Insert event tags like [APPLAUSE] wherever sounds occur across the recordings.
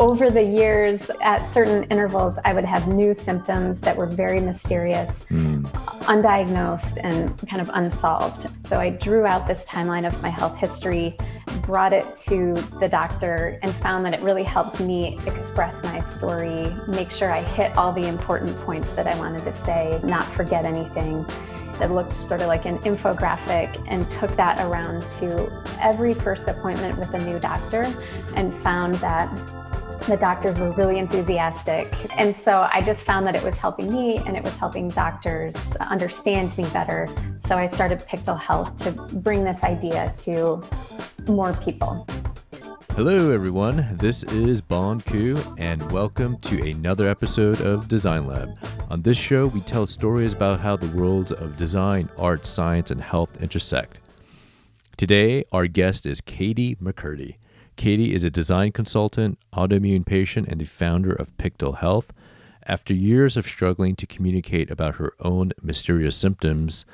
over the years, at certain intervals, I would have new symptoms that were very mysterious, mm. undiagnosed, and kind of unsolved. So I drew out this timeline of my health history, brought it to the doctor, and found that it really helped me express my story, make sure I hit all the important points that I wanted to say, not forget anything It looked sort of like an infographic and took that around to every first appointment with a new doctor and found that the doctors were really enthusiastic. And so I just found that it was helping me and it was helping doctors understand me better. So I started Pictal Health to bring this idea to more people. Hello, everyone. This is Bon Ku, and welcome to another episode of Design Lab. On this show, we tell stories about how the worlds of design, art, science, and health intersect. Today, our guest is Katie McCurdy. Katie is a design consultant, autoimmune patient, and the founder of Pictal Health. After years of struggling to communicate about her own mysterious symptoms,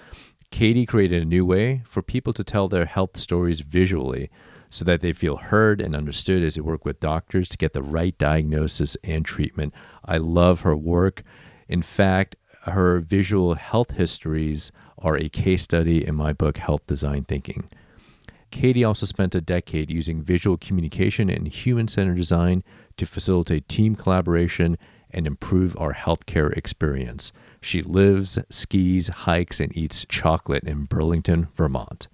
Katie created a new way for people to tell their health stories visually so that they feel heard and understood as they work with doctors to get the right diagnosis and treatment. I love her work. In fact, her visual health histories are a case study in my book, Health Design Thinking. Katie also spent a decade using visual communication and human centered design to facilitate team collaboration and improve our healthcare experience. She lives, skis, hikes, and eats chocolate in Burlington, Vermont.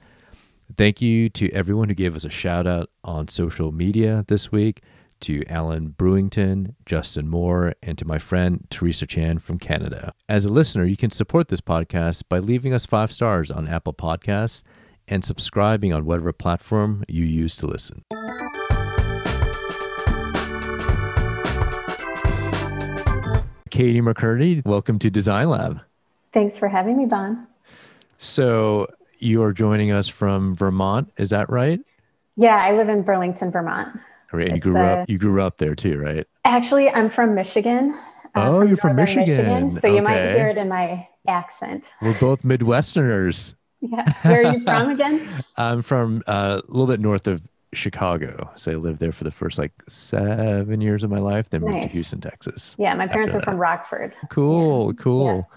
Thank you to everyone who gave us a shout out on social media this week to Alan Brewington, Justin Moore, and to my friend Teresa Chan from Canada. As a listener, you can support this podcast by leaving us five stars on Apple Podcasts and subscribing on whatever platform you use to listen. Katie McCurdy, welcome to Design Lab. Thanks for having me, Bon. So, you are joining us from Vermont. Is that right? Yeah, I live in Burlington, Vermont. Great. You grew up. You grew up there too, right? Actually, I'm from Michigan. Uh, oh, from you're from Michigan. Michigan. So okay. you might hear it in my accent. We're both Midwesterners. Yeah. Where are you from [LAUGHS] again? I'm from uh, a little bit north of Chicago. So I lived there for the first like seven years of my life, then nice. moved to Houston, Texas. Yeah, my parents are from Rockford. Cool, yeah. cool. Yeah.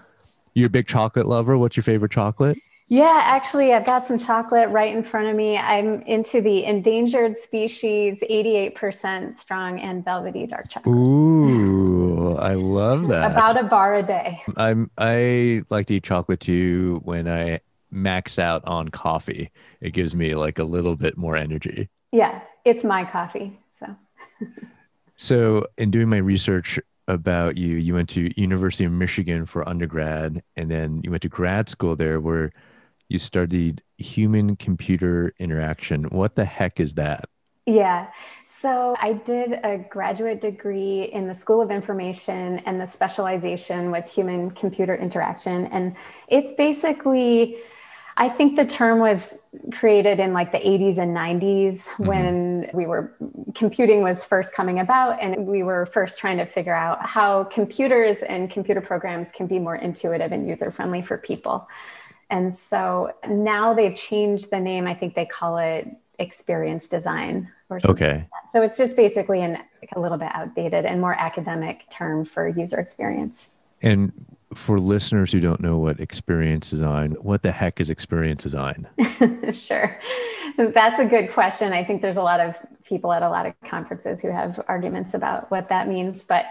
You're a big chocolate lover. What's your favorite chocolate? Yeah, actually, I've got some chocolate right in front of me. I'm into the endangered species, 88% strong and velvety dark chocolate. Ooh, I love [LAUGHS] that. About a bar a day. I'm I like to eat chocolate too when I max out on coffee. It gives me like a little bit more energy. Yeah, it's my coffee. So [LAUGHS] So, in doing my research about you, you went to University of Michigan for undergrad and then you went to grad school there where you studied human computer interaction. What the heck is that? Yeah. So I did a graduate degree in the School of Information, and the specialization was human computer interaction. And it's basically, I think the term was created in like the 80s and 90s mm-hmm. when we were computing was first coming about and we were first trying to figure out how computers and computer programs can be more intuitive and user friendly for people. And so now they've changed the name. I think they call it experience design or something. Okay. Like so it's just basically an, a little bit outdated and more academic term for user experience. And for listeners who don't know what experience design, what the heck is experience design? [LAUGHS] sure. That's a good question. I think there's a lot of people at a lot of conferences who have arguments about what that means. But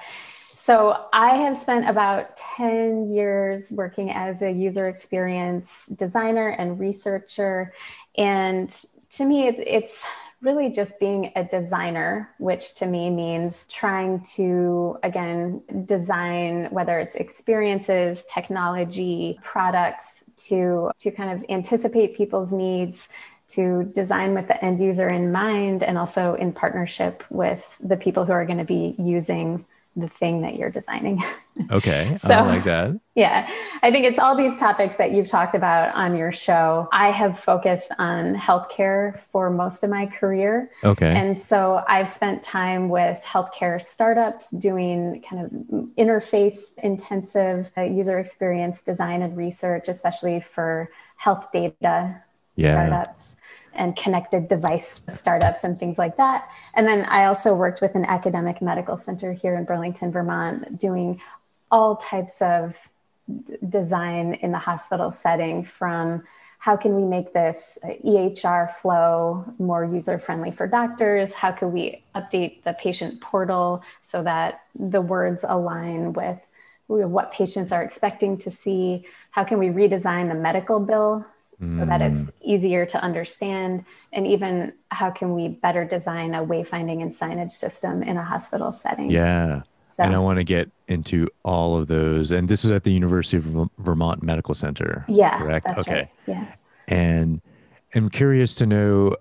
so I have spent about 10 years working as a user experience designer and researcher. And to me, it's really just being a designer, which to me means trying to, again, design whether it's experiences, technology, products to, to kind of anticipate people's needs, to design with the end user in mind, and also in partnership with the people who are going to be using the thing that you're designing. [LAUGHS] Okay. so, I like that. Yeah. I think it's all these topics that you've talked about on your show. I have focused on healthcare for most of my career. Okay. And so I've spent time with healthcare startups doing kind of interface intensive uh, user experience design and research, especially for health data yeah. startups and connected device startups and things like that. And then I also worked with an academic medical center here in Burlington, Vermont, doing all types of design in the hospital setting from how can we make this EHR flow more user friendly for doctors? How can we update the patient portal so that the words align with what patients are expecting to see? How can we redesign the medical bill so that it's mm. easier to understand? And even how can we better design a wayfinding and signage system in a hospital setting? Yeah. So. And I want to get into all of those. And this was at the University of Vermont Medical Center. Yeah. Correct. okay. Right. Yeah. And I'm curious to know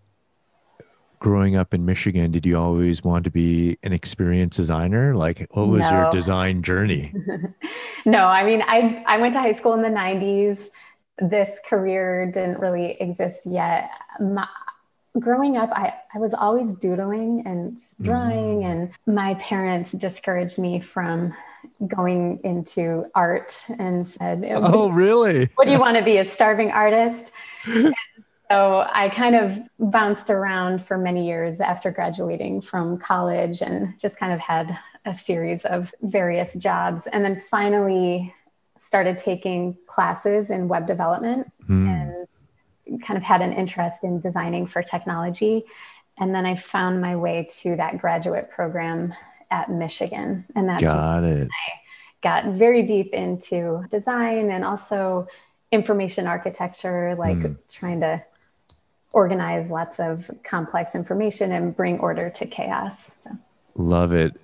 growing up in Michigan, did you always want to be an experienced designer? Like, what was no. your design journey? [LAUGHS] no, I mean, I, I went to high school in the 90s. This career didn't really exist yet. My, growing up, I, I was always doodling and just drawing, mm. and my parents discouraged me from going into art and said, Oh, really? What do you want to be, a starving artist? [LAUGHS] so I kind of bounced around for many years after graduating from college and just kind of had a series of various jobs. And then finally started taking classes in web development mm. and kind of had an interest in designing for technology. And then I found my way to that graduate program at Michigan. And that's got it. I got very deep into design and also information architecture, like mm. trying to organize lots of complex information and bring order to chaos. So. Love it.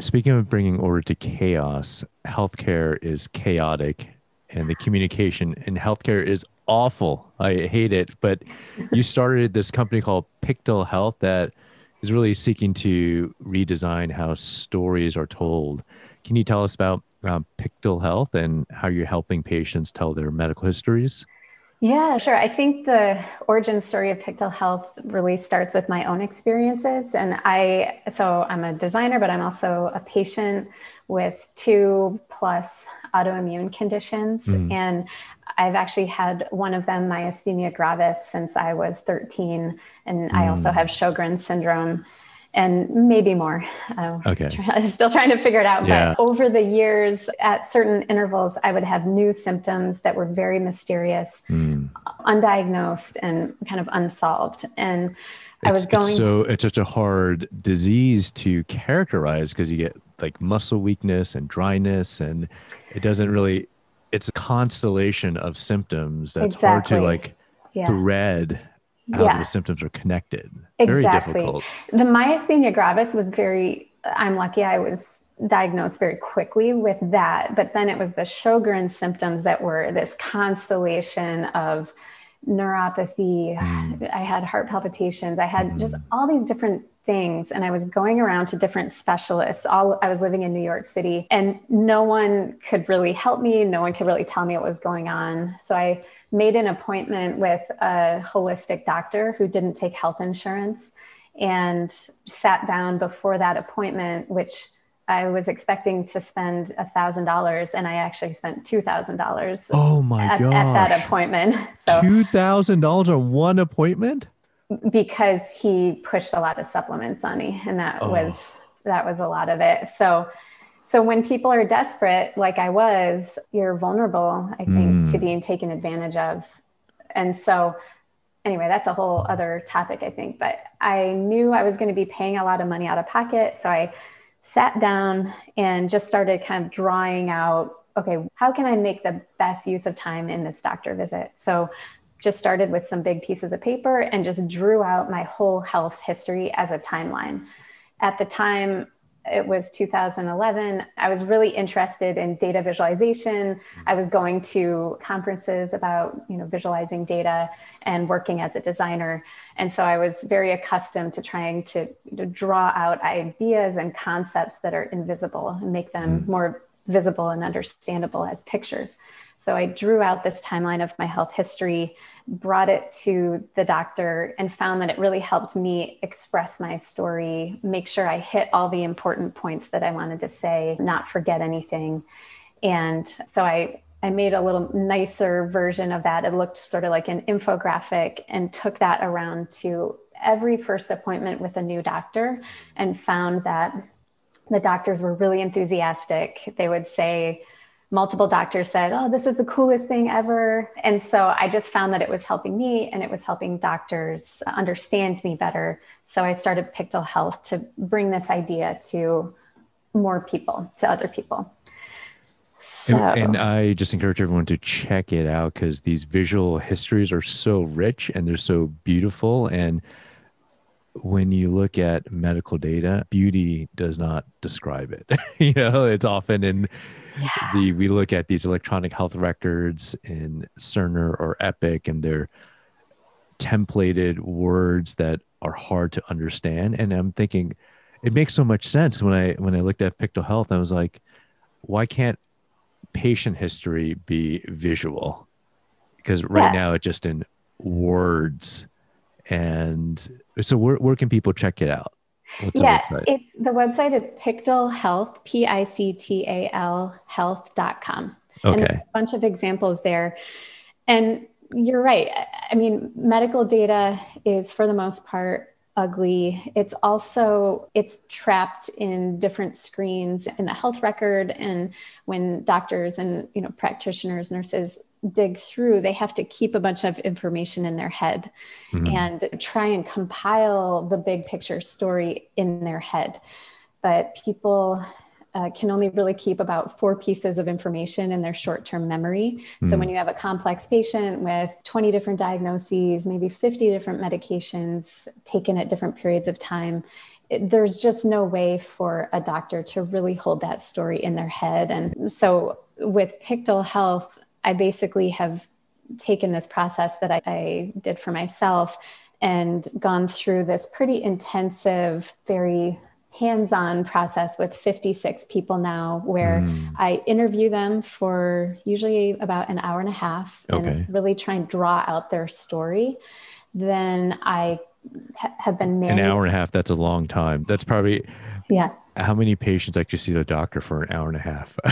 Speaking of bringing order to chaos, healthcare is chaotic and the communication in healthcare is awful. I hate it. But you [LAUGHS] started this company called Pictal Health that is really seeking to redesign how stories are told. Can you tell us about um, Pictal Health and how you're helping patients tell their medical histories? Yeah, sure. I think the origin story of Pictal Health really starts with my own experiences. And I, so I'm a designer, but I'm also a patient with two plus autoimmune conditions. Mm. And I've actually had one of them, myasthenia gravis, since I was 13. And mm. I also mm. have Sjogren's syndrome and maybe more. Uh, okay. Try, [LAUGHS] still trying to figure it out. Yeah. But over the years, at certain intervals, I would have new symptoms that were very mysterious, mm. undiagnosed, and kind of unsolved. And it's, I was going. It's so it's such a hard disease to characterize because you get like muscle weakness and dryness, and it doesn't really. It's a constellation of symptoms that's exactly. hard to like yeah. thread how yeah. the symptoms are connected. Very exactly. difficult. The myasthenia gravis was very, I'm lucky I was diagnosed very quickly with that. But then it was the Sjogren's symptoms that were this constellation of neuropathy. Mm. I had heart palpitations. I had mm. just all these different things and i was going around to different specialists all i was living in new york city and no one could really help me no one could really tell me what was going on so i made an appointment with a holistic doctor who didn't take health insurance and sat down before that appointment which I was expecting to spend a thousand dollars, and I actually spent two thousand dollars. Oh my at, god! At that appointment, [LAUGHS] so two thousand dollars on one appointment because he pushed a lot of supplements on me and that oh. was that was a lot of it so so when people are desperate like i was you're vulnerable i think mm. to being taken advantage of and so anyway that's a whole other topic i think but i knew i was going to be paying a lot of money out of pocket so i sat down and just started kind of drawing out okay how can i make the best use of time in this doctor visit so just started with some big pieces of paper and just drew out my whole health history as a timeline. At the time, it was 2011. I was really interested in data visualization. I was going to conferences about, you know, visualizing data and working as a designer. And so I was very accustomed to trying to, to draw out ideas and concepts that are invisible and make them mm. more visible and understandable as pictures. So I drew out this timeline of my health history brought it to the doctor and found that it really helped me express my story, make sure I hit all the important points that I wanted to say, not forget anything. And so I I made a little nicer version of that. It looked sort of like an infographic and took that around to every first appointment with a new doctor and found that the doctors were really enthusiastic. They would say, multiple doctors said, Oh, this is the coolest thing ever. And so I just found that it was helping me and it was helping doctors understand me better. So I started Pictal Health to bring this idea to more people, to other people. So. And, and, I just encourage everyone to check it out because these visual histories are so rich and they're so beautiful. And when you look at medical data, beauty does not describe it. [LAUGHS] you know, it's often in yeah. the we look at these electronic health records in Cerner or Epic, and they're templated words that are hard to understand. And I'm thinking, it makes so much sense when I when I looked at Pictal Health. I was like, why can't patient history be visual because right yeah. now it's just in words and so where, where can people check it out? What's yeah the it's the website is pictal health p-i-c-t-a-l health.com okay. and a bunch of examples there. And you're right. I mean medical data is for the most part ugly. It's also it's trapped in different screens in the health record and when doctors and you know practitioners nurses dig through they have to keep a bunch of information in their head mm-hmm. and try and compile the big picture story in their head but people uh, can only really keep about four pieces of information in their short term memory. Mm. So, when hmm. you have a complex patient with 20 different diagnoses, maybe 50 different medications taken at different periods of time, there's just no way for a doctor to really hold that story in their head. And so, with Pictal Health, I basically have taken this process that I, I did for myself and gone through this pretty intensive, very hands-on process with 56 people now where mm. i interview them for usually about an hour and a half and really try and draw out their story then i ha- have been an hour and a half that's a long time. That's probably yeah. how many patients actually see the doctor for an hour and a half? [LAUGHS]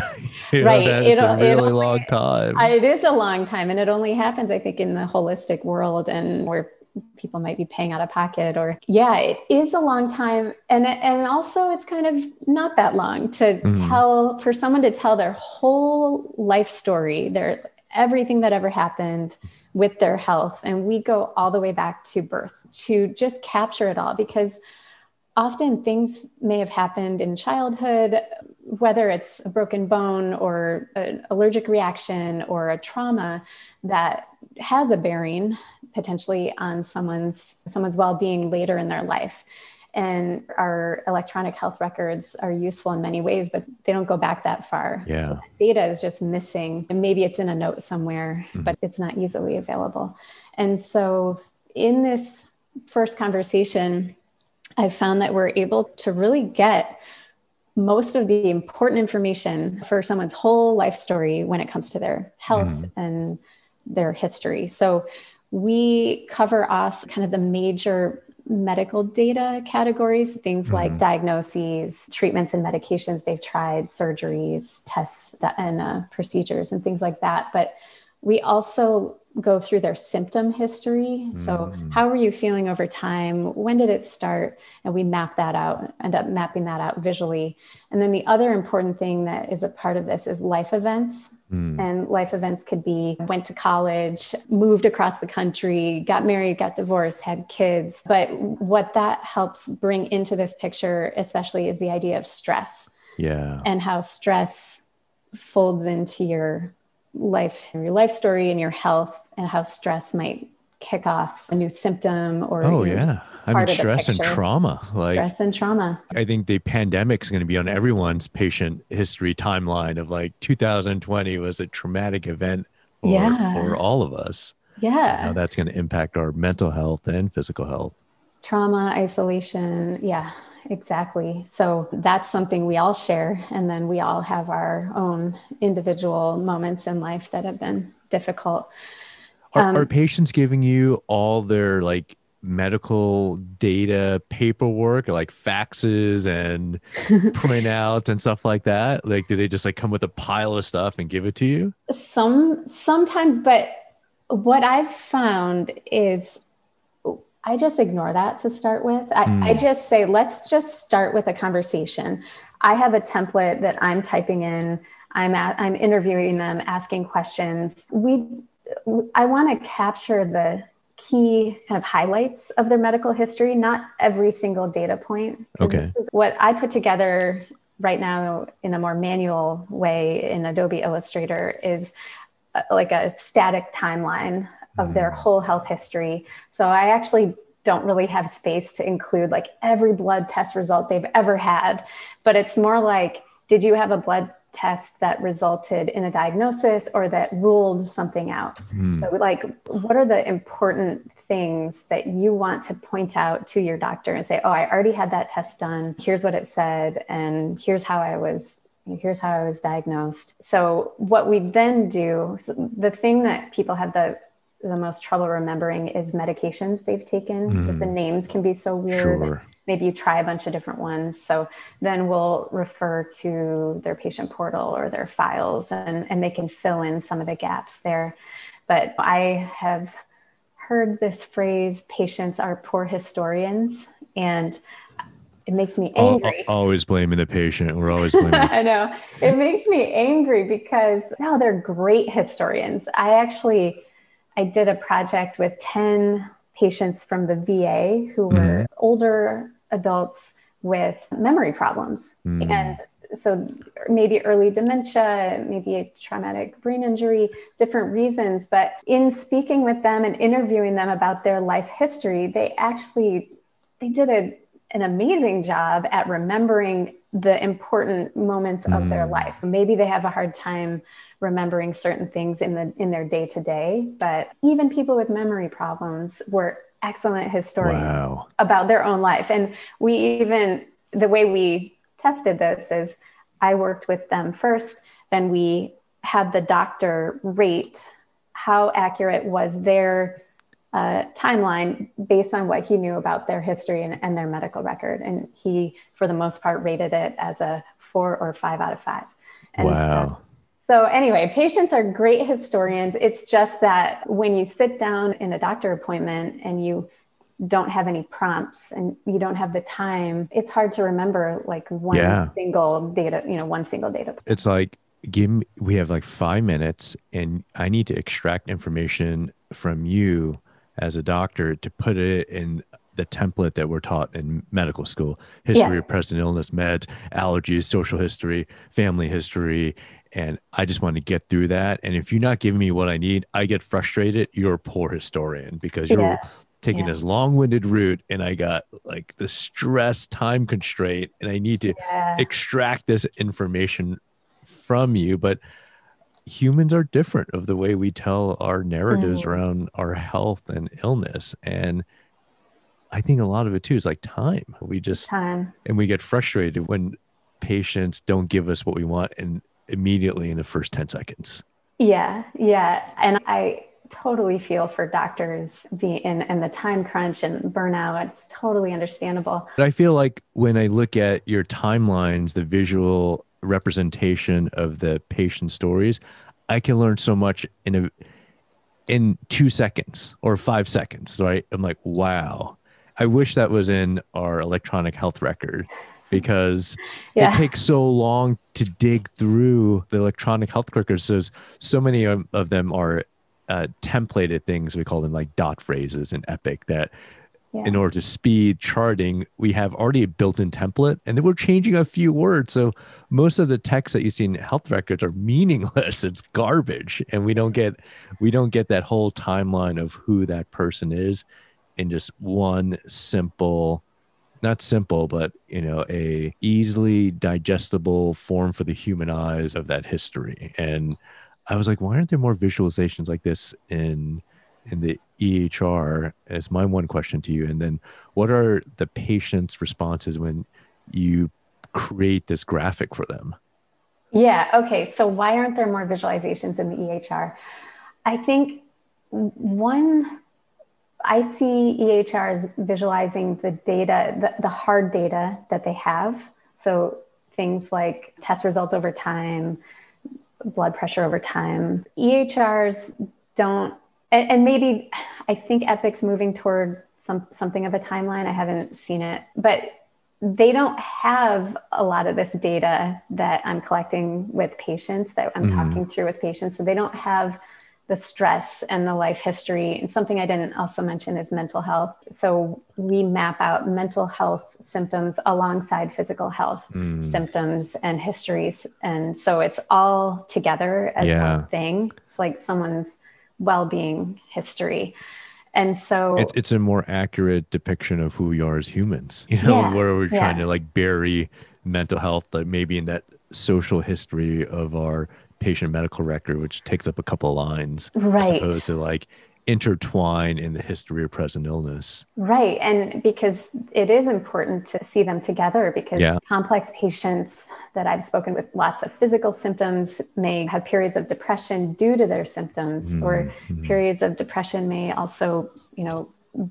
Right. know, it's a really only, long time. It is a long time and it only happens i think in the holistic world and where people might be paying out of pocket or yeah it is a long time. And and also it's kind of not that long to mm. tell for someone to tell their whole life story their everything that ever happened with their health. And we go all the way back to birth to just capture it all because often things may have happened in childhood whether it's a broken bone or an allergic reaction or a trauma that has a bearing potentially on someone's someone's well-being later in their life and our electronic health records are useful in many ways but they don't go back that far yeah. so data is just missing and maybe it's in a note somewhere mm-hmm. but it's not easily available and so in this first conversation i've found that we're able to really get most of the important information for someone's whole life story when it comes to their health mm-hmm. and their history so we cover off kind of the major medical data categories, things mm-hmm. like diagnoses, treatments and medications they've tried, surgeries, tests, and uh, procedures, and things like that. But we also go through their symptom history. So, mm. how were you feeling over time? When did it start? And we map that out, end up mapping that out visually. And then the other important thing that is a part of this is life events. Mm. And life events could be went to college, moved across the country, got married, got divorced, had kids. But what that helps bring into this picture, especially, is the idea of stress. Yeah. And how stress folds into your life, your life story and your health, and how stress might kick off a new symptom or oh yeah. I mean stress and trauma like stress and trauma. I think the pandemic is going to be on everyone's patient history timeline of like 2020 was a traumatic event for, yeah. for all of us. Yeah. How that's going to impact our mental health and physical health trauma isolation yeah exactly. So that's something we all share. And then we all have our own individual moments in life that have been difficult. Are, um, are patients giving you all their like medical data paperwork or like faxes and [LAUGHS] printouts and stuff like that? Like, do they just like come with a pile of stuff and give it to you? Some sometimes, but what I've found is I just ignore that to start with. I, mm. I, just say, let's just start with a conversation. I have a template that I'm typing in. I'm at, I'm interviewing them, asking questions. We, I want to capture the key kind of highlights of their medical history, not every single data point. Okay. This is what I put together right now in a more manual way in Adobe Illustrator is uh, like a static timeline of their mm. whole health history. So I actually don't really have space to include like every blood test result they've ever had, but it's more like, did you have a blood test that resulted in a diagnosis or that ruled something out? Mm. So, like, what are the important things that you want to point out to your doctor and say, oh, I already had that test done. Here's what it said, and here's how I was here's how I was diagnosed. So what we then do, the thing that people have the the most trouble remembering is medications they've taken because mm. the names can be so weird. Sure. Maybe you try a bunch of different ones. So then we'll refer to their patient portal or their files and, and they can fill in some of the gaps there. But I have heard this phrase patients are poor historians. And it makes me angry. Always blaming the patient. We're always [LAUGHS] blaming. I know. It makes me angry because no, they're great historians. I actually I did a project with 10 patients from the VA who were mm. older adults with memory problems. Mm. And so maybe early dementia, maybe a traumatic brain injury, different reasons. But in speaking with them and interviewing them about their life history, they actually they did a, an amazing job at remembering the important moments mm. of their mm. life. Maybe they have a hard time remembering certain things in the in their day to day but even people with memory problems were excellent historians wow. about their own life and we even the way we tested this is i worked with them first then we had the doctor rate how accurate was their uh, timeline based on what he knew about their history and, and, their medical record. And he, for the most part, rated it as a four or five out of five. And wow. So so, anyway, patients are great historians. It's just that when you sit down in a doctor appointment and you don't have any prompts and you don't have the time, it's hard to remember like one yeah. single data, you know, one single data. It's like, give me, we have like five minutes and I need to extract information from you as a doctor to put it in the template that we're taught in medical school history yeah. of present illness meds allergies social history family history and I just want to get through that. And if you're not giving me what I need, I get frustrated. You're a poor historian because you're yeah. taking yeah. this long-winded route, and I got like the stress, time constraint, and I need to yeah. extract this information from you. But humans are different of the way we tell our narratives mm. around our health and illness, and I think a lot of it too is like time. We just time, and we get frustrated when patients don't give us what we want and immediately in the first 10 seconds. Yeah, yeah. And I totally feel for doctors being in and the time crunch and burnout. It's totally understandable. But I feel like when I look at your timelines, the visual representation of the patient stories, I can learn so much in a in two seconds or five seconds, right? I'm like, wow. I wish that was in our electronic health record because yeah. it takes so long to dig through the electronic health records. So, so many of them are uh, templated things. We call them like dot phrases in Epic that yeah. in order to speed charting, we have already a built-in template, and then we're changing a few words. So most of the text that you see in health records are meaningless. [LAUGHS] It's garbage, and we don't get we don't get that whole timeline of who that person is in just one simple not simple, but you know, a easily digestible form for the human eyes of that history. And I was like, why aren't there more visualizations like this in in the EHR? Is my one question to you. And then, what are the patient's responses when you create this graphic for them? Yeah. Okay. So why aren't there more visualizations in the EHR? I think one I see EHR as visualizing the data, the, the hard data that they have. So things like test results over time, blood pressure over time. EHRs don't, and, and maybe I think Epic's moving toward some something of a timeline. I haven't seen it, but they don't have a lot of this data that I'm collecting with patients that I'm mm-hmm. talking through with patients. So they don't have the stress and the life history. And something I didn't also mention is mental health. So we map out mental health symptoms alongside physical health mm. symptoms and histories. And so it's all together as yeah. one thing. It's like someone's well being history. And so it's, it's a more accurate depiction of who we are as humans, [LAUGHS] you know, yeah, where we're yeah. trying to like bury mental health, like maybe in that social history of our patient medical record, which takes up a couple of lines, right. as opposed to like intertwine in the history of present illness. Right. And because it is important to see them together because yeah. complex patients that I've spoken with lots of physical symptoms may have periods of depression due to their symptoms mm-hmm. or periods of depression may also, you know,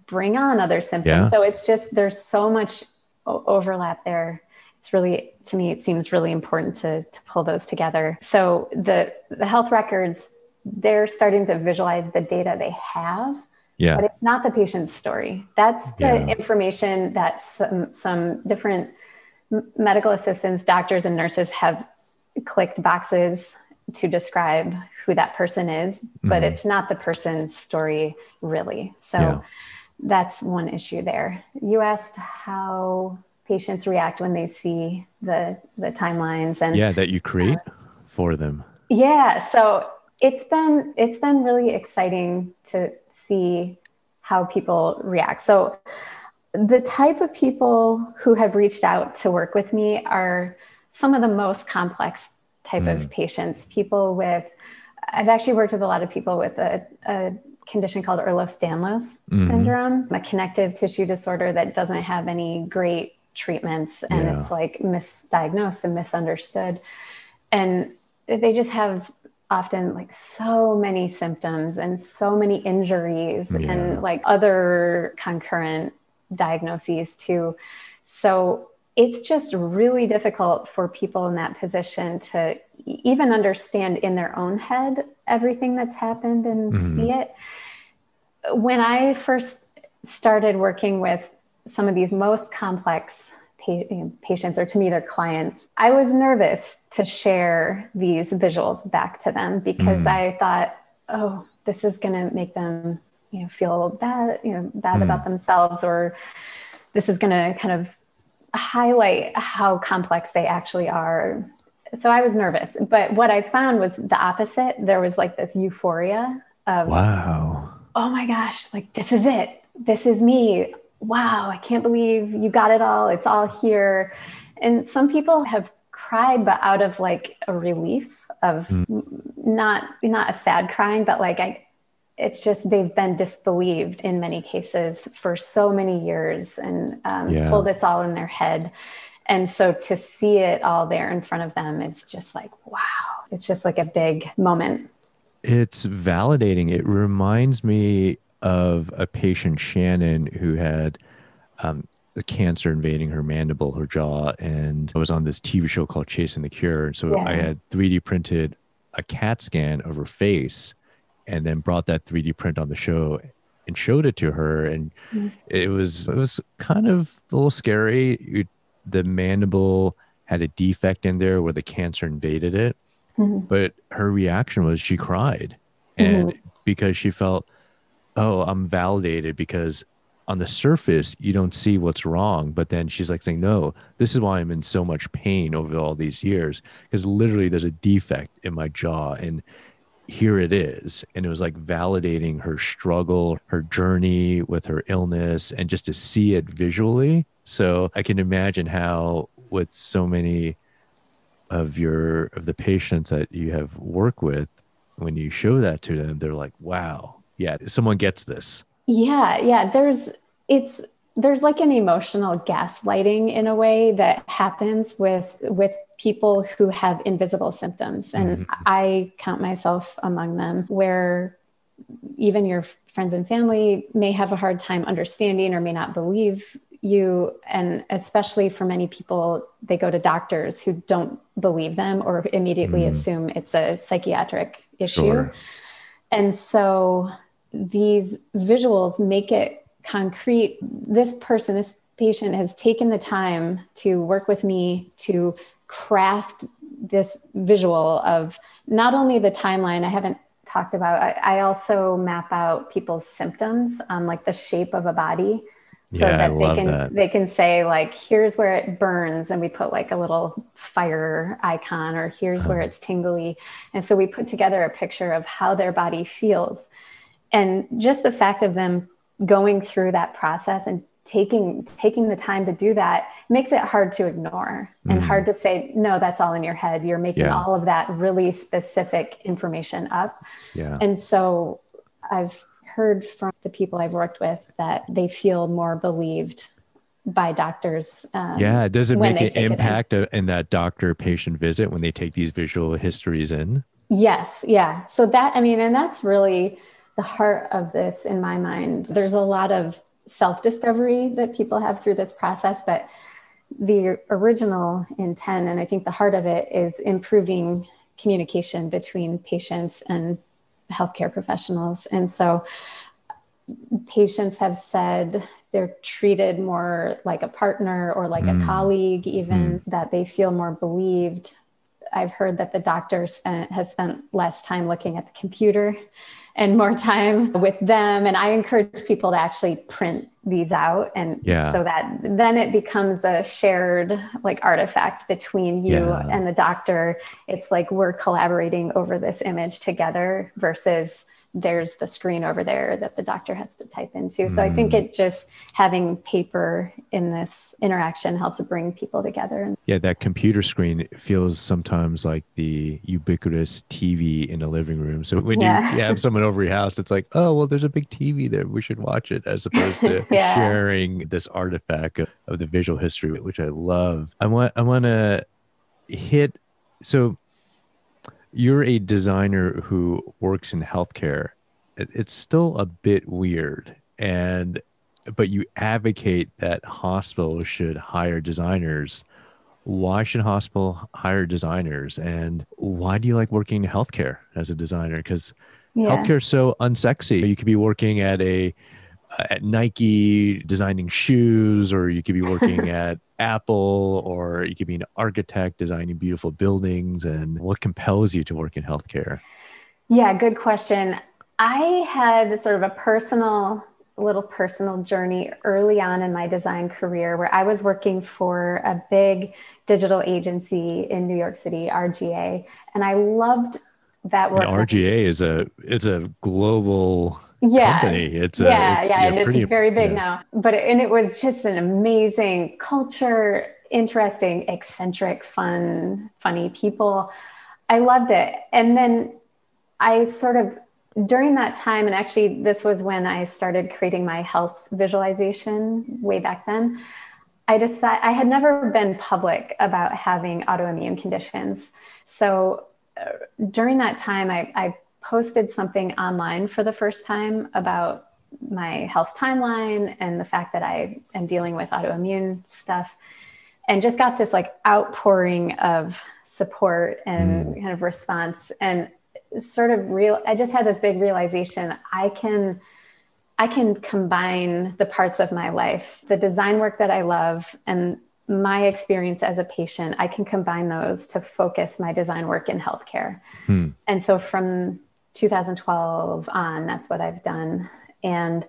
bring on other symptoms. Yeah. So it's just there's so much overlap there it's really to me it seems really important to, to pull those together so the the health records they're starting to visualize the data they have yeah. but it's not the patient's story that's the yeah. information that some some different medical assistants doctors and nurses have clicked boxes to describe who that person is but mm-hmm. it's not the person's story really so yeah. that's one issue there you asked how patients react when they see the the timelines and yeah that you create uh, for them yeah so it's been it's been really exciting to see how people react so the type of people who have reached out to work with me are some of the most complex type mm. of patients people with i've actually worked with a lot of people with a, a condition called Ehlers-Danlos mm-hmm. syndrome, a connective tissue disorder that doesn't have any great treatments and yeah. it's like misdiagnosed and misunderstood. And they just have often like so many symptoms and so many injuries yeah. and like other concurrent diagnoses too. So it's just really difficult for people in that position to even understand in their own head everything that's happened and mm-hmm. see it. When I first started working with some of these most complex patients, or to me, their clients, I was nervous to share these visuals back to them because mm. I thought, oh, this is going to make them, you know, feel bad, you know, bad mm. about themselves, or this is going to kind of highlight how complex they actually are. So I was nervous, but what I found was the opposite. There was like this euphoria of, wow, oh my gosh, like this is it. This is me wow, I can't believe you got it all. It's all here. And some people have cried, but out of like a relief of mm. not not a sad crying, but like I it's just they've been disbelieved in many cases for so many years and um, yeah. told it's all in their head. And so to see it all there in front of them is just like, wow, it's just like a big moment. It's validating. It reminds me of a patient, Shannon, who had um, a cancer invading her mandible, her jaw, and I was on this TV show called Chasing the Cure. So yeah. I had 3D printed a CAT scan of her face, and then brought that 3D print on the show and showed it to her, and mm-hmm. it was it was kind of a little scary. It, the mandible had a defect in there where the cancer invaded it, mm-hmm. but her reaction was she cried, and mm-hmm. because she felt oh, I'm validated because on the surface you don't see what's wrong. But then she's like saying no this is why i'm in so much pain over all these years. Because literally there's a defect in my jaw and here it is. And it was like validating her struggle her journey with her illness and just to see it visually. So i can imagine how with so many of your of the patients that you have worked with when you show that to them they're like wow yeah, someone gets this. Yeah, yeah. There's it's there's like an emotional gaslighting in a way that happens with with people who have invisible symptoms and mm-hmm. i count myself among them where even your friends and family may have a hard time understanding or may not believe you and especially for many people they go to doctors who don't believe them or immediately mm. assume it's a psychiatric issue sure. and so these visuals make it concrete this person this patient has taken the time to work with me to craft this visual of not only the timeline i haven't talked about I, I also map out people's symptoms on like the shape of a body so yeah, that they can that. they can say like here's where it burns and we put like a little fire icon or here's where uh-huh. it's tingly and so we put together a picture of how their body feels and just the fact of them going through that process and taking taking the time to do that makes it hard to ignore mm. and hard to say no that's all in your head you're making yeah. all of that really specific information up yeah. and so i've heard from the people I've worked with that they feel more believed by doctors. Um, yeah, does it make an impact in. in that doctor patient visit when they take these visual histories in? Yes, yeah. So that, I mean, and that's really the heart of this in my mind. There's a lot of self discovery that people have through this process, but the original intent, and I think the heart of it, is improving communication between patients and healthcare professionals. And so patients have said they're treated more like a partner or like mm. a colleague, even mm. that they feel more believed. I've heard that the doctor spent, has spent less time looking at the computer and more time with them. And I encourage people to actually print these out and yeah. so that then it becomes a shared like artifact between you yeah. and the doctor it's like we're collaborating over this image together versus there's the screen over there that the doctor has to type into. So mm. I think mm. it just having paper in this interaction helps bring people together. Yeah, that computer screen feels sometimes like the ubiquitous TV in a living room. So when yeah. you have someone over your house, it's like, oh, well, there's a big TV there. We should watch it as opposed to [LAUGHS] yeah. sharing this artifact of, of the visual history, which I love. I want, I want to hit. So you're a designer who works in healthcare. It's still a bit weird. And, but you advocate that hospitals should hire designers. Why should hospital hire designers? And why do you like working in healthcare as a designer? Because yeah. healthcare is so unsexy. You could be working at a at Nike designing shoes, or you could be working [LAUGHS] at Apple, or you could be an architect designing beautiful buildings. And what compels you to work in healthcare? Yeah, good question. I had sort of a personal, little personal journey early on in my design career where I was working for a big digital agency in New York City, RGA, and I loved that work. And RGA is a it's a global yeah. company. It's a, yeah, it's, yeah, and pretty, it's very big yeah. now. But and it was just an amazing culture, interesting, eccentric, fun, funny people. I loved it. And then I sort of during that time, and actually this was when I started creating my health visualization way back then. I decided I had never been public about having autoimmune conditions. So uh, during that time, I, I posted something online for the first time about my health timeline and the fact that I am dealing with autoimmune stuff and just got this like outpouring of support and mm. kind of response and sort of real I just had this big realization I can I can combine the parts of my life the design work that I love and my experience as a patient I can combine those to focus my design work in healthcare. Mm. And so from 2012 on. That's what I've done. And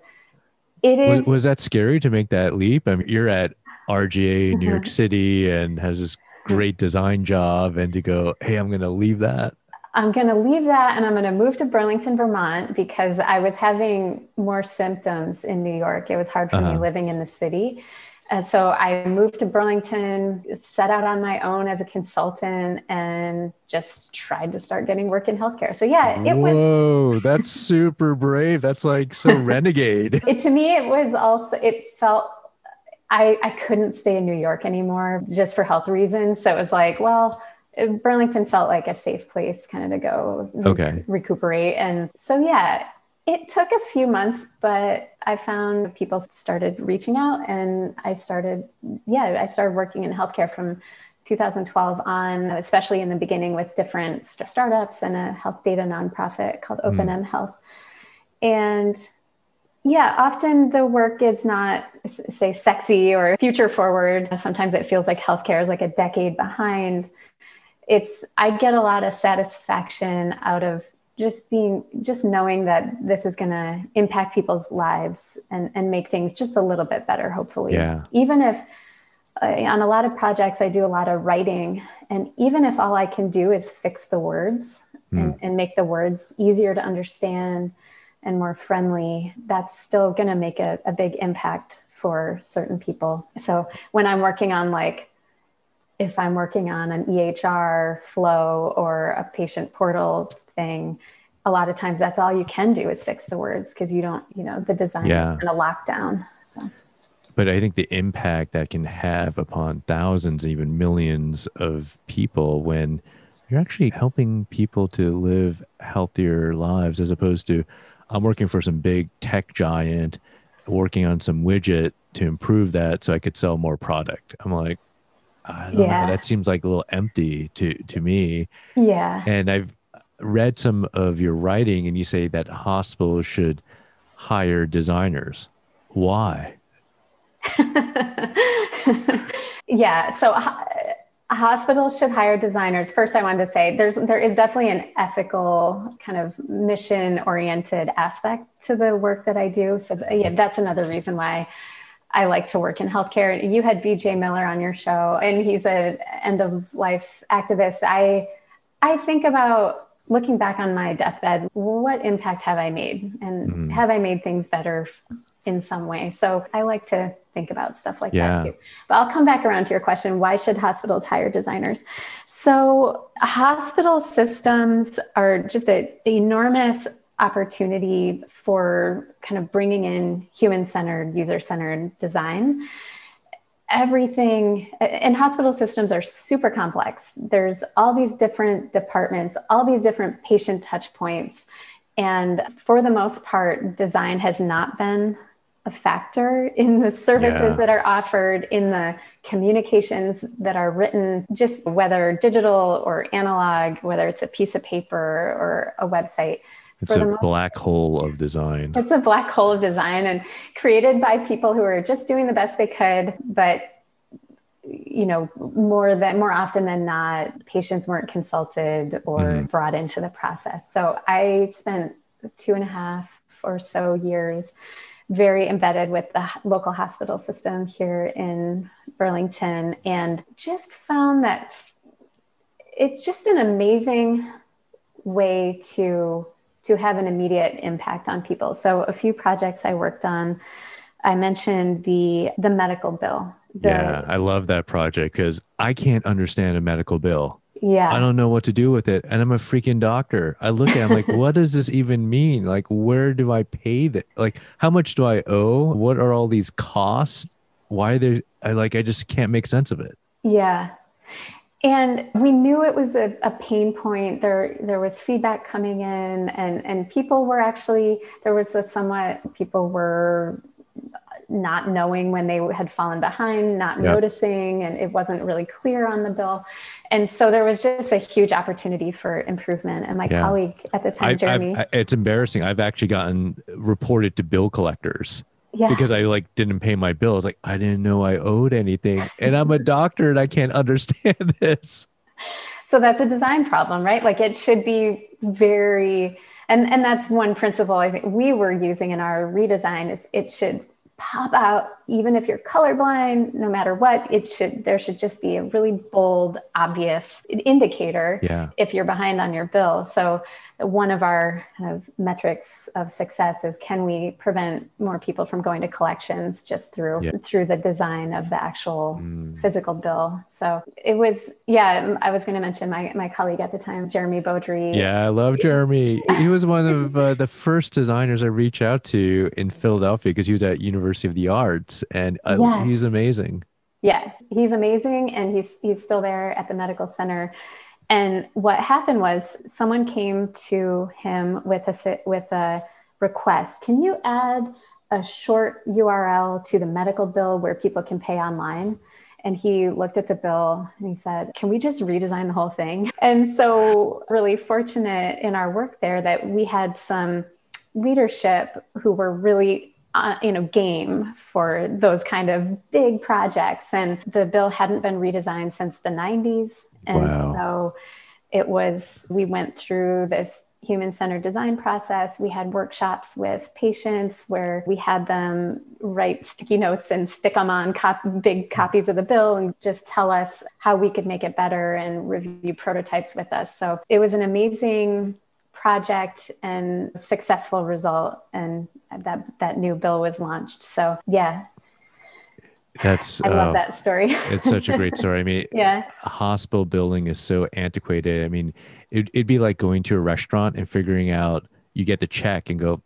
it is. Was, was that scary to make that leap? I mean, you're at RGA in New York City and has this great design job, and to go, hey, I'm going to leave that. I'm going to leave that and I'm going to move to Burlington, Vermont because I was having more symptoms in New York. It was hard for uh-huh. me living in the city. And so I moved to Burlington, set out on my own as a consultant, and just tried to start getting work in healthcare. So yeah, it was. Whoa, that's super brave. That's like so [LAUGHS] renegade. It to me, it was also. It felt. I I couldn't stay in New York anymore just for health reasons. So it was like, well, uh, Burlington felt like a safe place, kind of to go okay. recuperate. And so yeah, It took a few months, but I found people started reaching out and I started, yeah, I started working in healthcare from 2012 on, especially in the beginning with different startups and a health data nonprofit called OpenM mm. Health. And yeah, often the work is not, say, sexy or future forward. Sometimes it feels like healthcare is like a decade behind. It's, I get a lot of satisfaction out of just being, just knowing that this is going to impact people's lives and, and make things just a little bit better, hopefully. Yeah. Even if uh, on a lot of projects, I do a lot of writing. And even if all I can do is fix the words mm. and, and make the words easier to understand and more friendly, that's still going to make a, a big impact for certain people. So when I'm working on like, if I'm working on an EHR flow or a patient portal thing, a lot of times that's all you can do is fix the words because you don't, you know, the design yeah. is kind of locked down. So. But I think the impact that can have upon thousands, even millions of people when you're actually helping people to live healthier lives as opposed to I'm working for some big tech giant, working on some widget to improve that so I could sell more product. I'm like, I don't yeah. know. That seems like a little empty to to me. Yeah. And I've read some of your writing, and you say that hospitals should hire designers. Why? [LAUGHS] yeah. So hospitals should hire designers first i wanted to say there's there is definitely an ethical kind of mission oriented aspect to the work that i do so yeah that's another reason why i like to work in healthcare you had bj miller on your show and he's an end of life activist i i think about looking back on my deathbed what impact have i made and mm-hmm. have i made things better in some way so i like to think about stuff like yeah. that too. But I'll come back around to your question why should hospitals hire designers? So, hospital systems are just an enormous opportunity for kind of bringing in human centered, user centered design. Everything and hospital systems are super complex. There's all these different departments, all these different patient touch points. And for the most part, design has not been a factor in the services yeah. that are offered, in the communications that are written, just whether digital or analog, whether it's a piece of paper or a website. It's a black hole of design. It's a black hole of design and created by people who are just doing the best they could, but you know more than more often than not patients weren't consulted or mm-hmm. brought into the process so i spent two and a half or so years very embedded with the local hospital system here in Burlington and just found that it's just an amazing way to to have an immediate impact on people. So a few projects I worked on I mentioned the the medical bill. The, yeah, I love that project cuz I can't understand a medical bill. Yeah. I don't know what to do with it. And I'm a freaking doctor. I look at it, I'm like, what does this even mean? Like, where do I pay that? Like, how much do I owe? What are all these costs? Why there I like I just can't make sense of it. Yeah. And we knew it was a, a pain point. There there was feedback coming in and and people were actually there was a somewhat people were not knowing when they had fallen behind, not yep. noticing, and it wasn't really clear on the bill. And so there was just a huge opportunity for improvement. And my yeah. colleague at the time, I've, Jeremy, I've, it's embarrassing. I've actually gotten reported to bill collectors. Yeah. Because I like didn't pay my bill. I like, I didn't know I owed anything. And I'm a [LAUGHS] doctor and I can't understand [LAUGHS] this. So that's a design problem, right? Like it should be very and and that's one principle I think we were using in our redesign is it should pop out even if you're colorblind no matter what it should there should just be a really bold obvious indicator yeah. if you're behind on your bill so one of our kind of metrics of success is can we prevent more people from going to collections just through yeah. through the design of the actual mm. physical bill so it was yeah i was going to mention my, my colleague at the time jeremy beaudry yeah i love jeremy he was one of uh, the first designers i reached out to in philadelphia because he was at university of the arts and uh, yes. he's amazing yeah he's amazing and he's he's still there at the medical center and what happened was someone came to him with a with a request can you add a short URL to the medical bill where people can pay online? And he looked at the bill and he said, Can we just redesign the whole thing? And so, really fortunate in our work there that we had some leadership who were really uh, you know game for those kind of big projects and the bill hadn't been redesigned since the 90s and wow. so it was we went through this human centered design process. We had workshops with patients where we had them write sticky notes and stick them on cop- big copies of the bill and just tell us how we could make it better and review prototypes with us. So it was an amazing project and successful result and that that new bill was launched so yeah that's I love uh, that story. it's such a great story. I mean, [LAUGHS] yeah, a hospital building is so antiquated. I mean, it, it'd be like going to a restaurant and figuring out you get the check and go,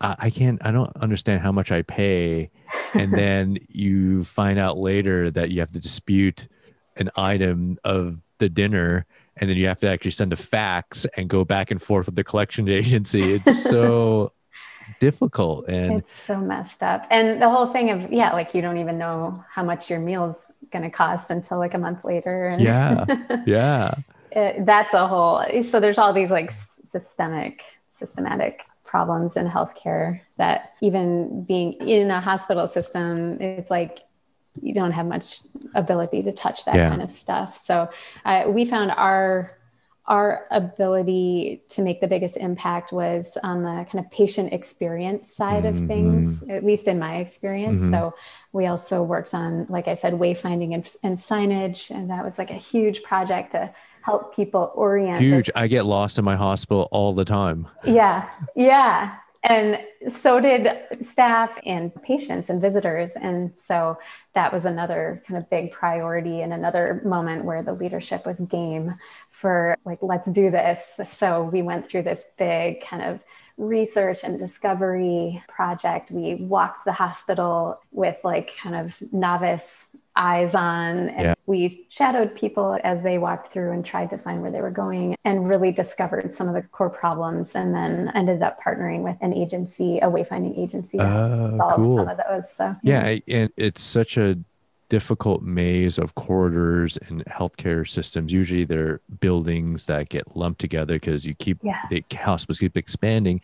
I, I can't, I don't understand how much I pay, and [LAUGHS] then you find out later that you have to dispute an item of the dinner and then you have to actually send a fax and go back and forth with the collection [LAUGHS] agency. It's so [LAUGHS] difficult and it's so messed up. And the whole thing of yeah like you don't even know how much your meal's going to cost until like a month later. And yeah. [LAUGHS] Yeah. It, that's a whole so there's all these like systemic systematic problems in healthcare that even being in a hospital system it's like you don't have much ability to touch that yeah. kind of stuff so uh, we found our our ability to make the biggest impact was on the kind of patient experience side of mm-hmm. things, at least in my experience. Mm-hmm. So we also worked on, like I said, wayfinding and, and, signage, and that was like a huge project to help people orient. Huge. This. I get lost in my hospital all the time. Yeah, yeah. And so did staff and patients and visitors. And so that was another kind of big priority and another moment where the leadership was game for like, let's do this. So we went through this big kind of research and discovery project. We walked the hospital with like kind of novice eyes on and yeah. we shadowed people as they walked through and tried to find where they were going and really discovered some of the core problems and then ended up partnering with an agency a wayfinding agency to uh, solve cool. some of those so yeah and it's such a difficult maze of corridors and healthcare systems usually they're buildings that get lumped together because you keep yeah. the hospitals keep expanding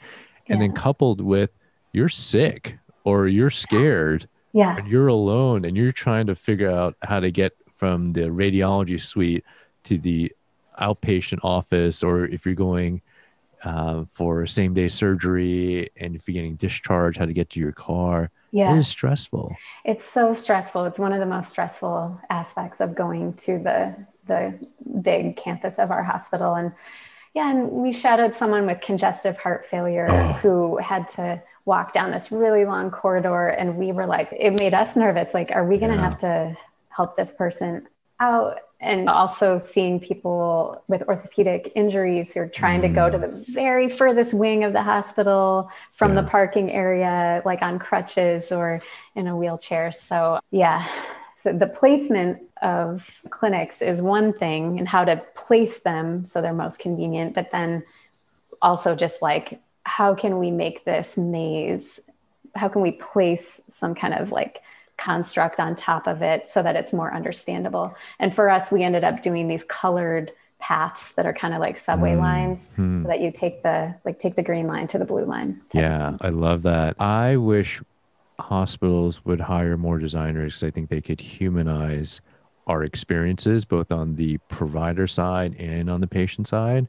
and yeah. then coupled with you're sick or you're scared yeah. And you're alone and you're trying to figure out how to get from the radiology suite to the outpatient office, or if you're going uh, for same day surgery and if you're getting discharged, how to get to your car. Yeah. It is stressful. It's so stressful. It's one of the most stressful aspects of going to the the big campus of our hospital. And yeah, and we shadowed someone with congestive heart failure oh. who had to walk down this really long corridor. And we were like, it made us nervous. Like, are we going to yeah. have to help this person out? And also seeing people with orthopedic injuries who are trying mm. to go to mm. the very furthest wing of the hospital from yeah. the parking area, like on crutches or in a wheelchair. So, yeah, so the placement of clinics is one thing and how to place them so they're most convenient, but then also just like how can we make this maze? How can we place some kind of like construct on top of it so that it's more understandable? And for us, we ended up doing these colored paths that are kind of like subway mm, lines mm. so that you take the like take the green line to the blue line. Yeah, I love that. I wish hospitals would hire more designers because I think they could humanize our experiences both on the provider side and on the patient side.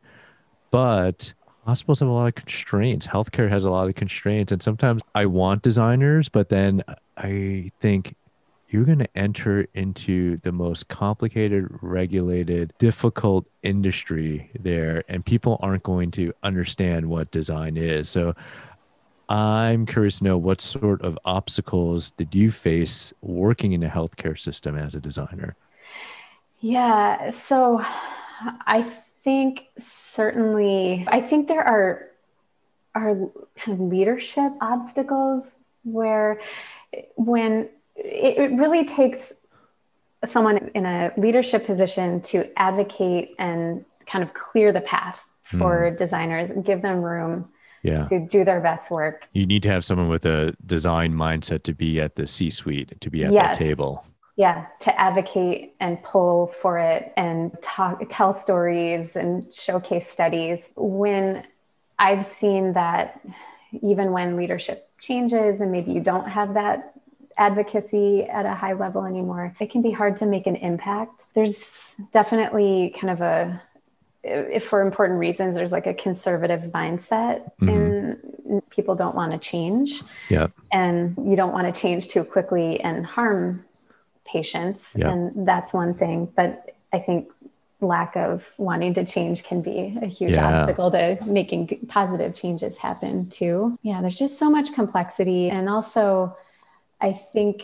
But hospitals have a lot of constraints. Healthcare has a lot of constraints. And sometimes I want designers, but then I think you're going to enter into the most complicated, regulated, difficult industry there, and people aren't going to understand what design is. So I'm curious to know what sort of obstacles did you face working in a healthcare system as a designer? Yeah, so I think certainly I think there are are kind of leadership obstacles where when it, really takes someone in a leadership position to advocate and kind of clear the path for mm. designers, give them room yeah. to do their best work. You need to have someone with a design mindset to be at the C suite, to be at Yes. that table. Yeah, to advocate and pull for it and talk, tell stories and showcase studies. When I've seen that, even when leadership changes and maybe you don't have that advocacy at a high level anymore, it can be hard to make an impact. There's definitely kind of a, if for important reasons, there's like a conservative mindset, mm-hmm. and people don't want to change Yeah. and you don't want to change too quickly and harm patients Yeah. and that's one thing but i think lack of wanting to change can be a huge Yeah. obstacle to making positive changes happen too yeah there's just so much complexity and also i think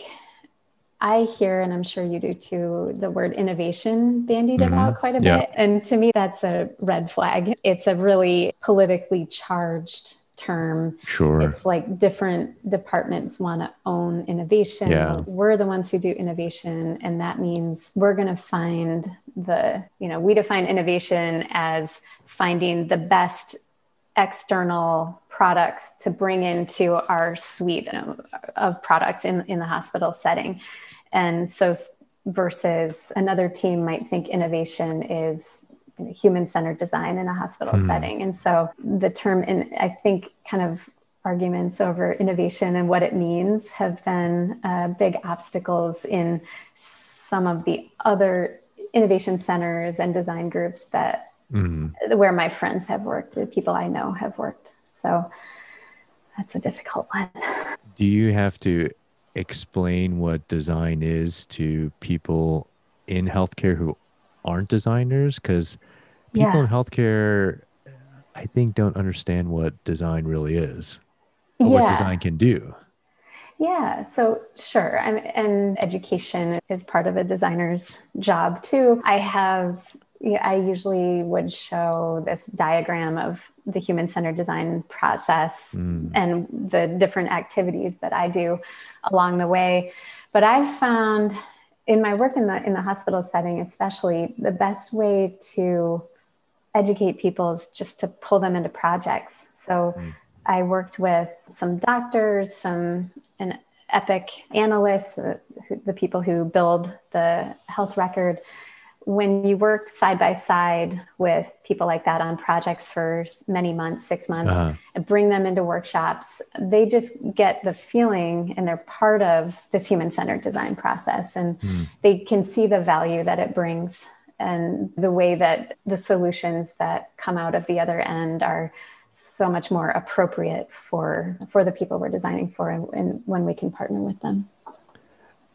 I hear, and I'm sure you do too, the word innovation bandied Mhm. about quite a Yeah. bit. And to me, that's a red flag. It's a really politically charged term Sure. it's like different departments want to own innovation. Yeah. We're the ones who do innovation. And that means we're going to find the, you know, we define innovation as finding the best external products to bring into our suite of, of products in, in the hospital setting. And so versus another team might think innovation is human centered design in a hospital Hmm. setting. And so the term, and I think, kind of arguments over innovation and what it means have been uh, big obstacles in some of the other innovation centers and design groups that Mhm. where my friends have worked, the people I know have worked. So that's a difficult one. Do you have to explain what design is to people in healthcare who aren't designers? Because people Yeah. in healthcare, I think, don't understand what design really is or what design can do. Yeah, so sure. I'm, and education is part of a designer's job too. I have, I usually would show this diagram of the human centered design process Mm. and the different activities that I do along the way. But I've found in my work in the in the hospital setting, especially, the best way to educate people is just to pull them into projects. So Mm. I worked with some doctors, some an epic analysts, uh, who, the people who build the health record. When you work side by side with people like that on projects for many months, six months, Uh-huh. and bring them into workshops, they just get the feeling and they're part of this human centered design process and Mm. they can see the value that it brings and the way that the solutions that come out of the other end are so much more appropriate for for the people we're designing for and, and when we can partner with them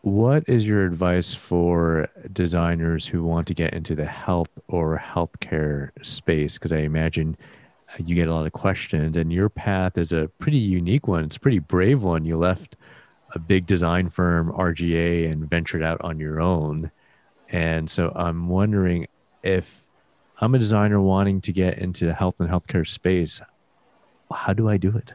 What is your advice for designers who want to get into the health or healthcare space? Because I imagine uh, you get a lot of questions, and your path is a pretty unique one. It's a pretty brave one. You left a big design firm, RGA, and ventured out on your own. And so I'm wondering if I'm a designer wanting to get into the health and healthcare space, how do I do it?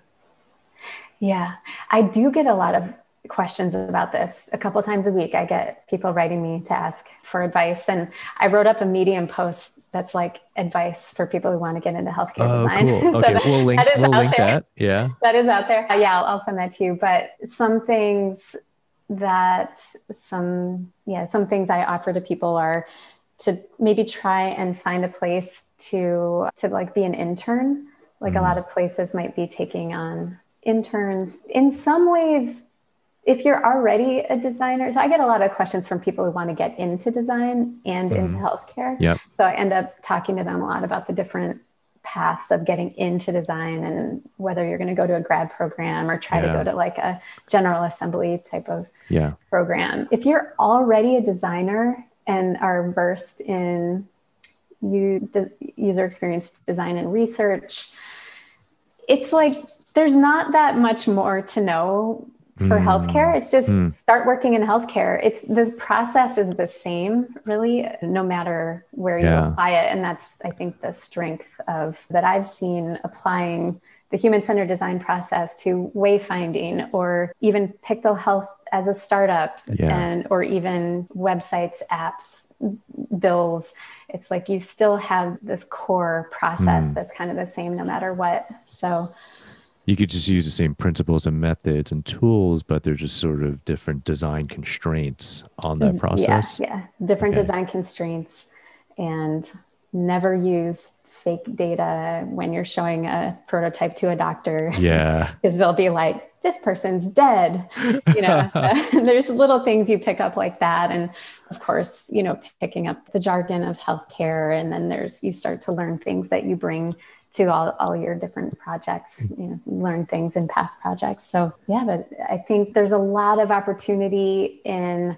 yeah i do get a lot of questions about this a couple times a week i get people writing me to ask for advice and i wrote up a medium post that's like advice for people who want to get into healthcare Oh, design cool. [LAUGHS] So Okay, that- we'll link, that is we'll out link there. that. Yeah. that is out there. Uh, yeah, I'll, I'll send that to you. But some things that some yeah some things I offer to people are to maybe try and find a place to to like be an intern. Like Mhm. a lot of places might be taking on interns. In some ways, if you're already a designer, so I get a lot of questions from people who want to get into design and into Mhm. healthcare. Yep. So I end up talking to them a lot about the different paths of getting into design and whether you're going to go to a grad program or try Yeah. to go to like a general assembly type of Yeah. program. If you're already a designer and are versed in you de- user experience design and research, it's like there's not that much more to know for Mm. healthcare. It's just Mm. start working in healthcare. It's the process is the same, really, no matter where you Yeah. apply it. And that's, I think, the strength of that I've seen applying the human centered design process to wayfinding or even Pictal Health as a startup Yeah. and or even websites, apps, bills. It's like you still have this core process Mm. that's kind of the same no matter what. So you could just use the same principles and methods and tools, but they're just sort of different design constraints on that mm-hmm. process. Yeah, yeah. Different okay. design constraints and never use fake data when you're showing a prototype to a doctor. Yeah. [LAUGHS] Because they'll be like, this person's dead. [LAUGHS] You know, so [LAUGHS] there's little things you pick up like that. And of course, you know, picking up the jargon of healthcare. And then there's, you start to learn things that you bring to all, all your different projects, you know, learn things in past projects. So yeah, but I think there's a lot of opportunity in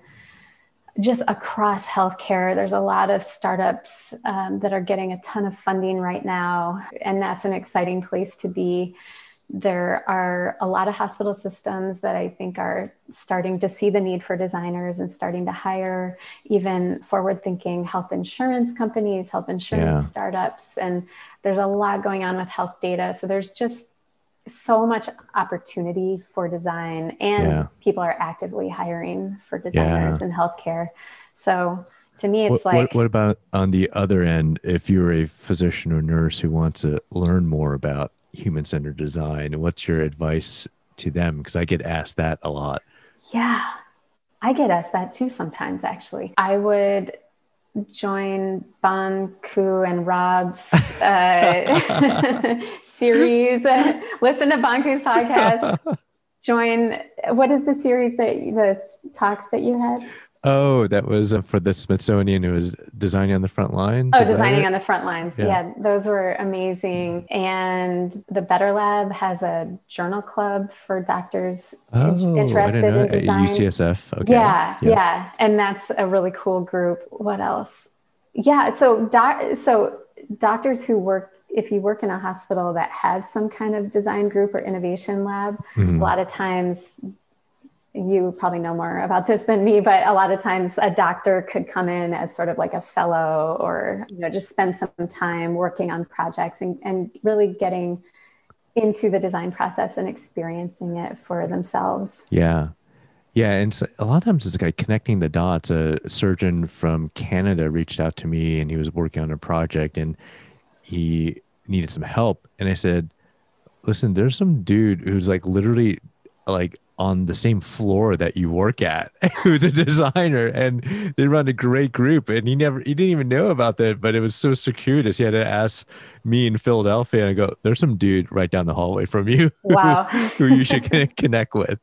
just across healthcare. There's a lot of startups um, that are getting a ton of funding right now, and that's an exciting place to be. There are a lot of hospital systems that I think are starting to see the need for designers and starting to hire even forward thinking health insurance companies, health insurance yeah. startups. And there's a lot going on with health data. So there's just so much opportunity for design and yeah. people are actively hiring for designers yeah. in healthcare so to me it's what, like what, what, about on the other end if you're a physician or nurse who wants to learn more about human-centered design and what's your advice to them because i get asked that a lot yeah i get asked that too sometimes actually i would join Bon Ku and Rob's uh, [LAUGHS] series. [LAUGHS] Listen to Bon Ku's podcast. [LAUGHS] Join. What is the series that the talks that you had? Oh, that was uh, for the Smithsonian. It was designing on the front lines. Oh, designing on the front lines. Yeah. yeah. those were amazing. And the Better Lab has a journal club for doctors oh, interested in design. At UCSF. Okay. Yeah, yeah, yeah, and that's a really cool group. What else? Yeah, so doc, so doctors who work if you work in a hospital that has some kind of design group or innovation lab, mm-hmm. a lot of times you probably know more about this than me, but a lot of times a doctor could come in as sort of like a fellow or, you know, just spend some time working on projects and, and really getting into the design process and experiencing it for themselves. Yeah. Yeah. And so a lot of times it's like connecting the dots. A surgeon from Canada reached out to me and he was working on a project and he needed some help. And I said, listen, there's some dude who's like literally like on the same floor that you work at [LAUGHS] who's a designer and they run a great group and he never he didn't even know about that but it was so circuitous. He had to ask me in philadelphia and I go there's some dude right down the hallway from you [LAUGHS] wow. who, who you should [LAUGHS] connect with.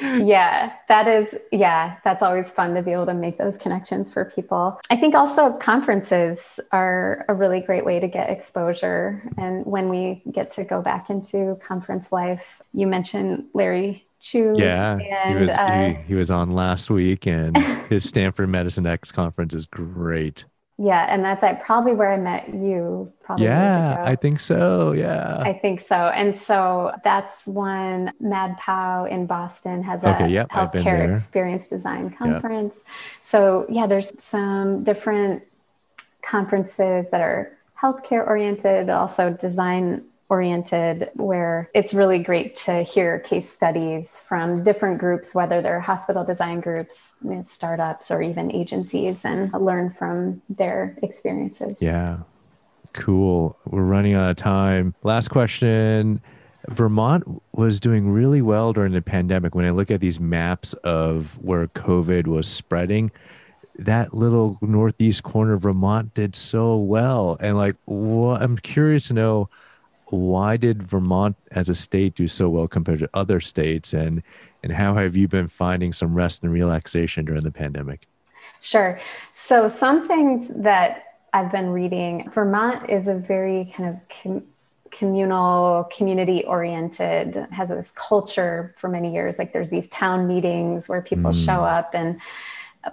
Yeah that is yeah that's always fun to be able to make those connections for people. I think also conferences are a really great way to get exposure and when we get to go back into conference life you mentioned larry Yeah, and, he was uh, he, he was on last week, and [LAUGHS] his Stanford Medicine X conference is great. Yeah, and that's like probably where I met you. Probably yeah, I think so. Yeah, I think so. And so that's when MadPow in Boston has a okay, yep, healthcare experience design conference. Yep. So yeah, there's some different conferences that are healthcare oriented, also design oriented where it's really great to hear case studies from different groups whether they're hospital design groups you know, startups or even agencies and learn from their experiences. Yeah. Cool. We're running out of time. Last question. Vermont was doing really well during the pandemic. When I look at these maps of where COVID was spreading, that little northeast corner of Vermont did so well. And like, I'm curious to know why did Vermont as a state do so well compared to other states and and how have you been finding some rest and relaxation during the pandemic? Sure. So some things that I've been reading, Vermont is a very kind of com- communal, community oriented, has this culture for many years. Like there's these town meetings where people mm. show up and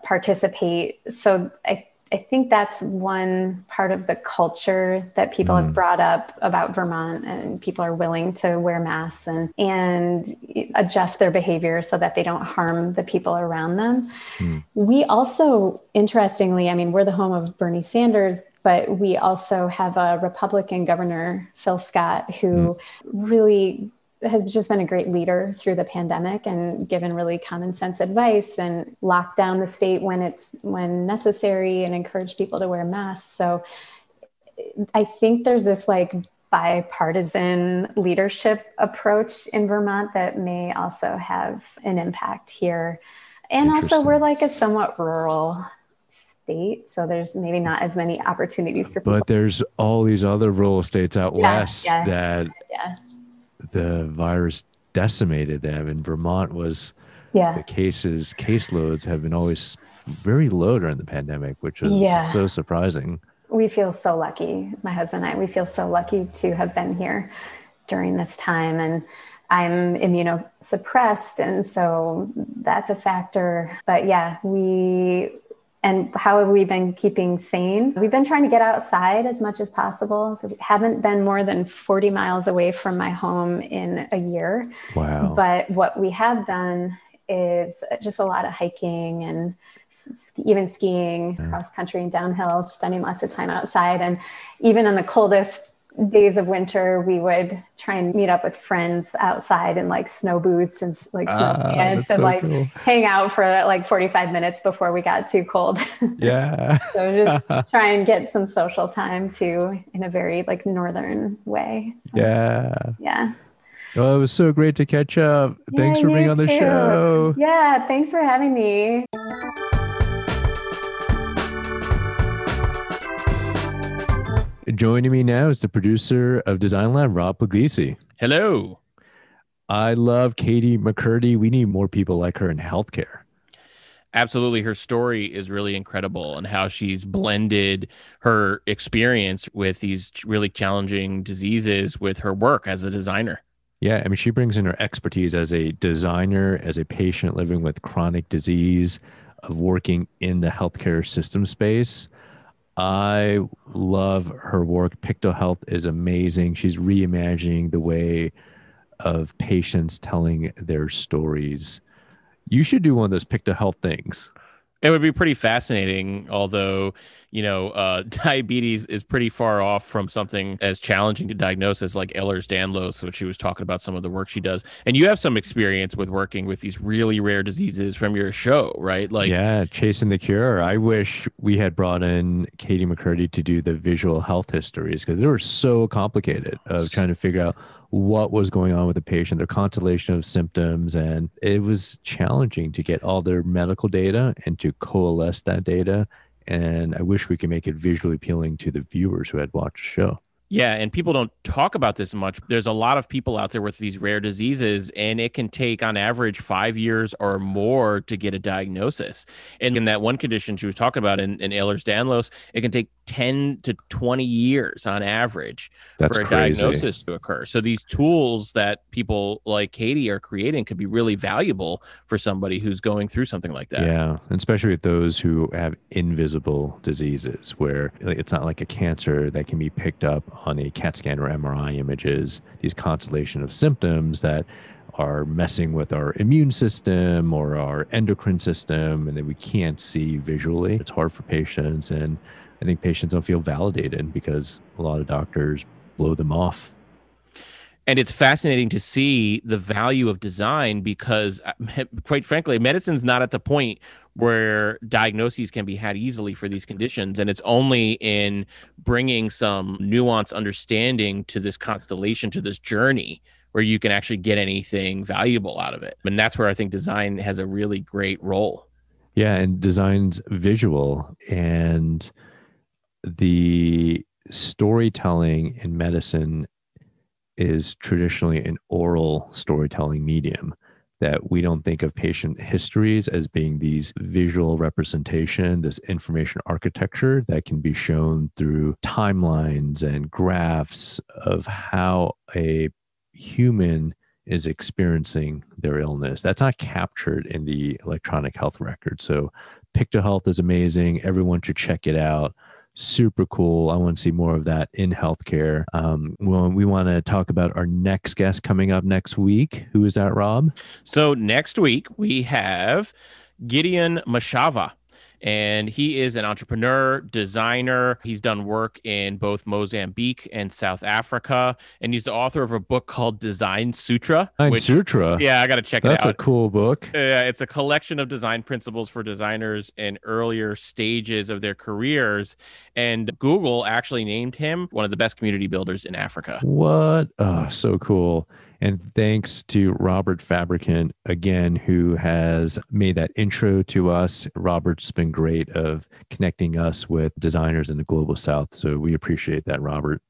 participate. So I I think that's one part of the culture that people mm. have brought up about Vermont, and people are willing to wear masks and and adjust their behavior so that they don't harm the people around them. Mm. We also, interestingly, I mean, we're the home of Bernie Sanders, but we also have a Republican governor, Phil Scott, who mm. really has just been a great leader through the pandemic and given really common sense advice and locked down the state when it's when necessary and encouraged people to wear masks so i think there's this like bipartisan leadership approach in Vermont that may also have an impact here. And also, we're like a somewhat rural state, so there's maybe not as many opportunities for people. But there's all these other rural states out yeah, west yeah, that yeah. The virus decimated them, and Vermont was yeah. the cases caseloads have been always very low during the pandemic, which is yeah. so surprising. We feel so lucky, my husband and I. We feel so lucky to have been here during this time, and I'm immunosuppressed, and so that's a factor. But yeah, we and how have we been keeping sane? We've been trying to get outside as much as possible. So we haven't been more than 40 miles away from my home in a year. Wow. But what we have done is just a lot of hiking and even skiing cross country and downhill, spending lots of time outside. And even on the coldest days of winter, we would try and meet up with friends outside in like snow boots and like snow ah, pants and so like cool. hang out for like 45 minutes before we got too cold. [LAUGHS] Yeah. so just [LAUGHS] try and get some social time too in a very like northern way. So, yeah. Yeah. Oh, it was so great to catch up. Yeah, thanks for being on the too. show. Yeah, thanks for having me. Joining me now is the producer of Design Lab, Rob Puglisi. Hello. I love Katie McCurdy. We need more people like her in healthcare. Absolutely. Her story is really incredible and how she's blended her experience with these really challenging diseases with her work as a designer. Yeah, I mean, she brings in her expertise as a designer, as a patient living with chronic disease, of working in the healthcare system space. I love her work. Pictal Health is amazing. She's reimagining the way of patients telling their stories. You should do one of those Pictal Health things. It would be pretty fascinating, although you know, uh, [LAUGHS] diabetes is pretty far off from something as challenging to diagnose as like Ehlers-Danlos, which she was talking about some of the work she does. And you have some experience with working with these really rare diseases from your show, right? Like, yeah, chasing the cure. I wish we had brought in Katie McCurdy to do the visual health histories because they were so complicated of trying to figure out what was going on with the patient, their constellation of symptoms, and it was challenging to get all their medical data and to coalesce that data and I wish we could make it visually appealing to the viewers who had watched the show. Yeah, and people don't talk about this much. There's a lot of people out there with these rare diseases, and it can take on average five years or more to get a diagnosis. And in that one condition she was talking about in, in Ehlers-Danlos, it can take 10 to 20 years on average That's for a crazy. diagnosis to occur. So these tools that people like Katie are creating could be really valuable for somebody who's going through something like that. Yeah, especially with those who have invisible diseases where it's not like a cancer that can be picked up on a CAT scan or MRI images, these constellation of symptoms that are messing with our immune system or our endocrine system and that we can't see visually. It's hard for patients. And I think patients don't feel validated because a lot of doctors blow them off. And it's fascinating to see the value of design because, uh, quite frankly, medicine's not at the point where diagnoses can be had easily for these conditions. And it's only in bringing some nuance understanding to this constellation, to this journey, where you can actually get anything valuable out of it. And that's where I think design has a really great role. Yeah. And design's visual and the storytelling in medicine is traditionally an oral storytelling medium that we don't think of patient histories as being these visual representation, this information architecture that can be shown through timelines and graphs of how a human is experiencing their illness. That's not captured in the electronic health record. So Pictal Health is amazing. Everyone should check it out super cool. I want to see more of that in healthcare. Um, well, we want to talk about our next guest coming up next week. Who is that, Rob? So next week we have Gideon Mashava. And he is an entrepreneur, designer. He's done work in both Mozambique and South Africa, and he's the author of a book called Design Sutra. Design Sutra. Yeah, I got to check That's it out. That's a cool book. Yeah, it's a collection of design principles for designers in earlier stages of their careers. And Google actually named him one of the best community builders in Africa. What? Oh, so cool. And thanks to Robert Fabricant again, who has made that intro to us. Robert's been great of connecting us with designers in the global south. So we appreciate that, Robert.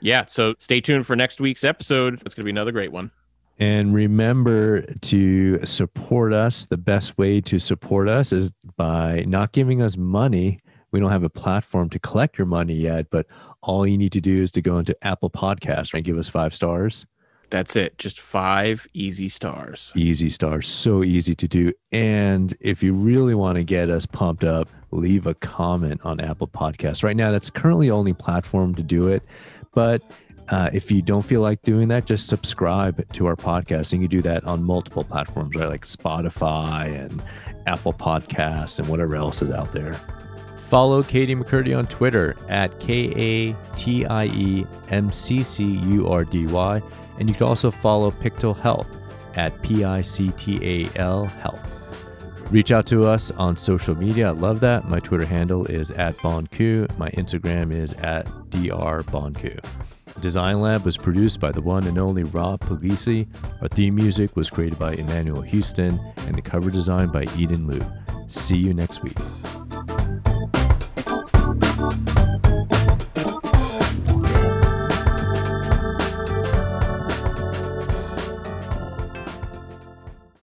Yeah. So stay tuned for next week's episode. It's going to be another great one. And remember to support us. The best way to support us is by not giving us money. We don't have a platform to collect your money yet, but all you need to do is to go into Apple Podcasts and give us five stars that's it. Just five easy stars. Easy stars. So easy to do. And if you really want to get us pumped up, leave a comment on Apple Podcasts. Right now, that's currently only platform to do it. But uh, if you don't feel like doing that, just subscribe to our podcast. And you do that on multiple platforms, right? Like Spotify and Apple Podcasts and whatever else is out there. Follow Katie McCurdy on Twitter at K A T I E M C C U R D Y. And you can also follow Pictal Health at P I C T A L Health. Reach out to us on social media. I love that. My Twitter handle is at Bonku. My Instagram is at DRBonQ. Design Lab was produced by the one and only Rob Puglisi. Our theme music was created by Emmanuel Houston, and the cover design by Eden Liu. See you next week.